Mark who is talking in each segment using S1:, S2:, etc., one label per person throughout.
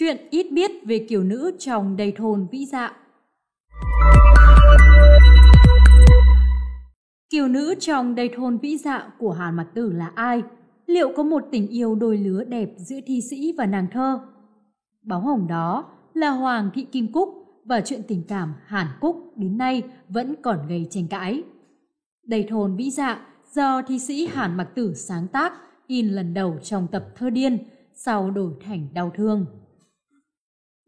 S1: Chuyện ít biết về kiểu nữ chồng đầy thồn vĩ dạ. Kiều nữ trong đầy thôn vĩ dạ của Hàn Mặc Tử là ai? Liệu có một tình yêu đôi lứa đẹp giữa thi sĩ và nàng thơ? Bóng hồng đó là Hoàng Thị Kim Cúc và chuyện tình cảm Hàn Cúc đến nay vẫn còn gây tranh cãi. Đầy thôn vĩ dạ do thi sĩ Hàn Mặc Tử sáng tác in lần đầu trong tập thơ điên sau đổi thành đau thương.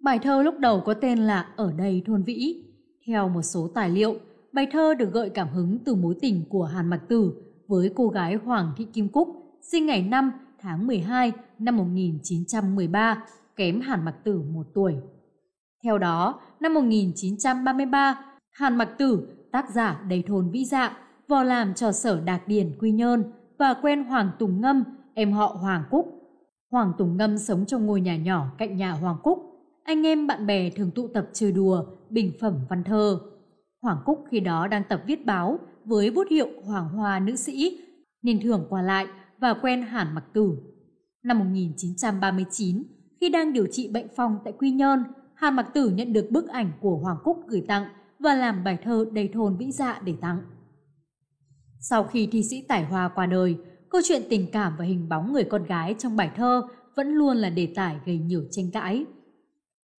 S1: Bài thơ lúc đầu có tên là Ở đây thôn vĩ. Theo một số tài liệu, bài thơ được gợi cảm hứng từ mối tình của Hàn Mặc Tử với cô gái Hoàng Thị Kim Cúc, sinh ngày 5 tháng 12 năm 1913, kém Hàn Mặc Tử một tuổi. Theo đó, năm 1933, Hàn Mặc Tử, tác giả đầy thôn vĩ dạ, vào làm cho sở Đạc Điển Quy Nhơn và quen Hoàng Tùng Ngâm, em họ Hoàng Cúc. Hoàng Tùng Ngâm sống trong ngôi nhà nhỏ cạnh nhà Hoàng Cúc. Anh em bạn bè thường tụ tập chơi đùa, bình phẩm văn thơ. Hoàng Cúc khi đó đang tập viết báo với bút hiệu Hoàng Hoa nữ sĩ, nên thường qua lại và quen Hàn Mặc Tử. Năm 1939, khi đang điều trị bệnh phong tại Quy Nhơn, Hàn Mặc Tử nhận được bức ảnh của Hoàng Cúc gửi tặng và làm bài thơ đầy thôn vĩ dạ để tặng. Sau khi thi sĩ Tài Hoa qua đời, câu chuyện tình cảm và hình bóng người con gái trong bài thơ vẫn luôn là đề tài gây nhiều tranh cãi.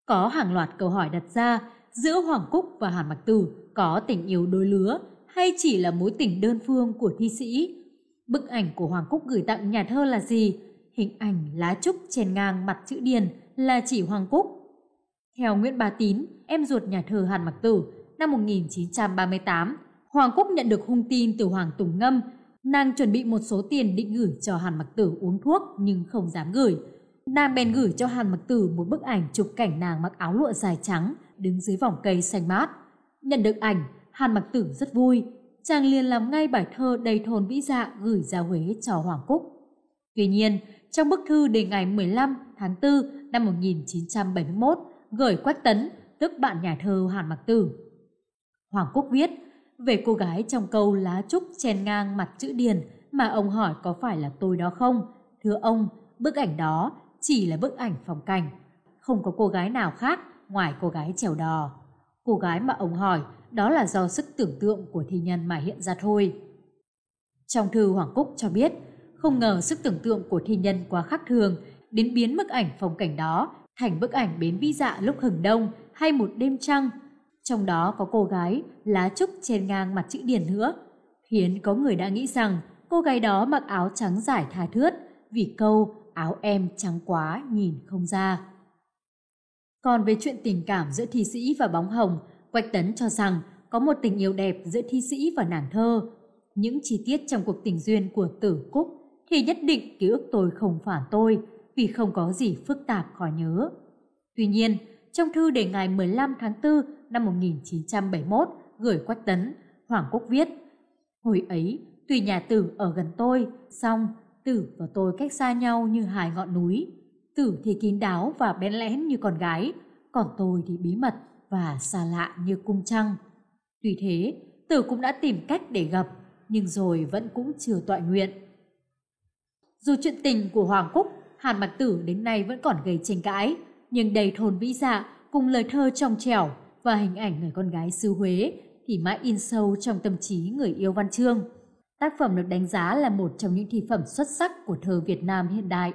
S1: Có hàng loạt câu hỏi đặt ra giữa Hoàng Cúc và Hàn Mặc Tử có tình yêu đôi lứa hay chỉ là mối tình đơn phương của thi sĩ. Bức ảnh của Hoàng Cúc gửi tặng nhà thơ là gì? Hình ảnh lá trúc chèn ngang mặt chữ điền là chỉ Hoàng Cúc. Theo Nguyễn Bá Tín, em ruột nhà thơ Hàn Mặc Tử, năm 1938, Hoàng Cúc nhận được hung tin từ Hoàng Tùng Ngâm. Nàng chuẩn bị một số tiền định gửi cho Hàn Mặc Tử uống thuốc nhưng không dám gửi. Nàng bèn gửi cho Hàn Mặc Tử một bức ảnh chụp cảnh nàng mặc áo lụa dài trắng đứng dưới vòng cây xanh mát. Nhận được ảnh, Hàn Mặc Tử rất vui. Chàng liền làm ngay bài thơ đầy thôn vĩ dạ gửi ra Huế cho Hoàng Cúc. Tuy nhiên, trong bức thư đề ngày 15 tháng 4 năm 1971 gửi Quách Tấn, tức bạn nhà thơ Hàn Mặc Tử. Hoàng Cúc viết về cô gái trong câu lá trúc chèn ngang mặt chữ điền mà ông hỏi có phải là tôi đó không? Thưa ông, bức ảnh đó chỉ là bức ảnh phong cảnh. Không có cô gái nào khác ngoài cô gái trèo đò. Cô gái mà ông hỏi đó là do sức tưởng tượng của thi nhân mà hiện ra thôi. Trong thư Hoàng Cúc cho biết, không ngờ sức tưởng tượng của thi nhân quá khác thường đến biến bức ảnh phong cảnh đó thành bức ảnh bến vi dạ lúc hừng đông hay một đêm trăng. Trong đó có cô gái lá trúc trên ngang mặt chữ điển nữa, khiến có người đã nghĩ rằng cô gái đó mặc áo trắng dài tha thướt vì câu áo em trắng quá nhìn không ra. Còn về chuyện tình cảm giữa thi sĩ và bóng hồng, Quách Tấn cho rằng có một tình yêu đẹp giữa thi sĩ và nàng thơ. Những chi tiết trong cuộc tình duyên của tử Cúc thì nhất định ký ức tôi không phản tôi vì không có gì phức tạp khó nhớ. Tuy nhiên, trong thư để ngày 15 tháng 4 năm 1971 gửi Quách Tấn, Hoàng Quốc viết Hồi ấy, tuy nhà tử ở gần tôi, song tử và tôi cách xa nhau như hai ngọn núi. Tử thì kín đáo và bén lén như con gái, còn tôi thì bí mật và xa lạ như cung trăng. Tuy thế, tử cũng đã tìm cách để gặp, nhưng rồi vẫn cũng chưa tọa nguyện. Dù chuyện tình của Hoàng Cúc, Hàn Mặc Tử đến nay vẫn còn gây tranh cãi, nhưng đầy thôn vĩ dạ cùng lời thơ trong trẻo và hình ảnh người con gái xứ Huế thì mãi in sâu trong tâm trí người yêu văn chương. Tác phẩm được đánh giá là một trong những thi phẩm xuất sắc của thơ Việt Nam hiện đại.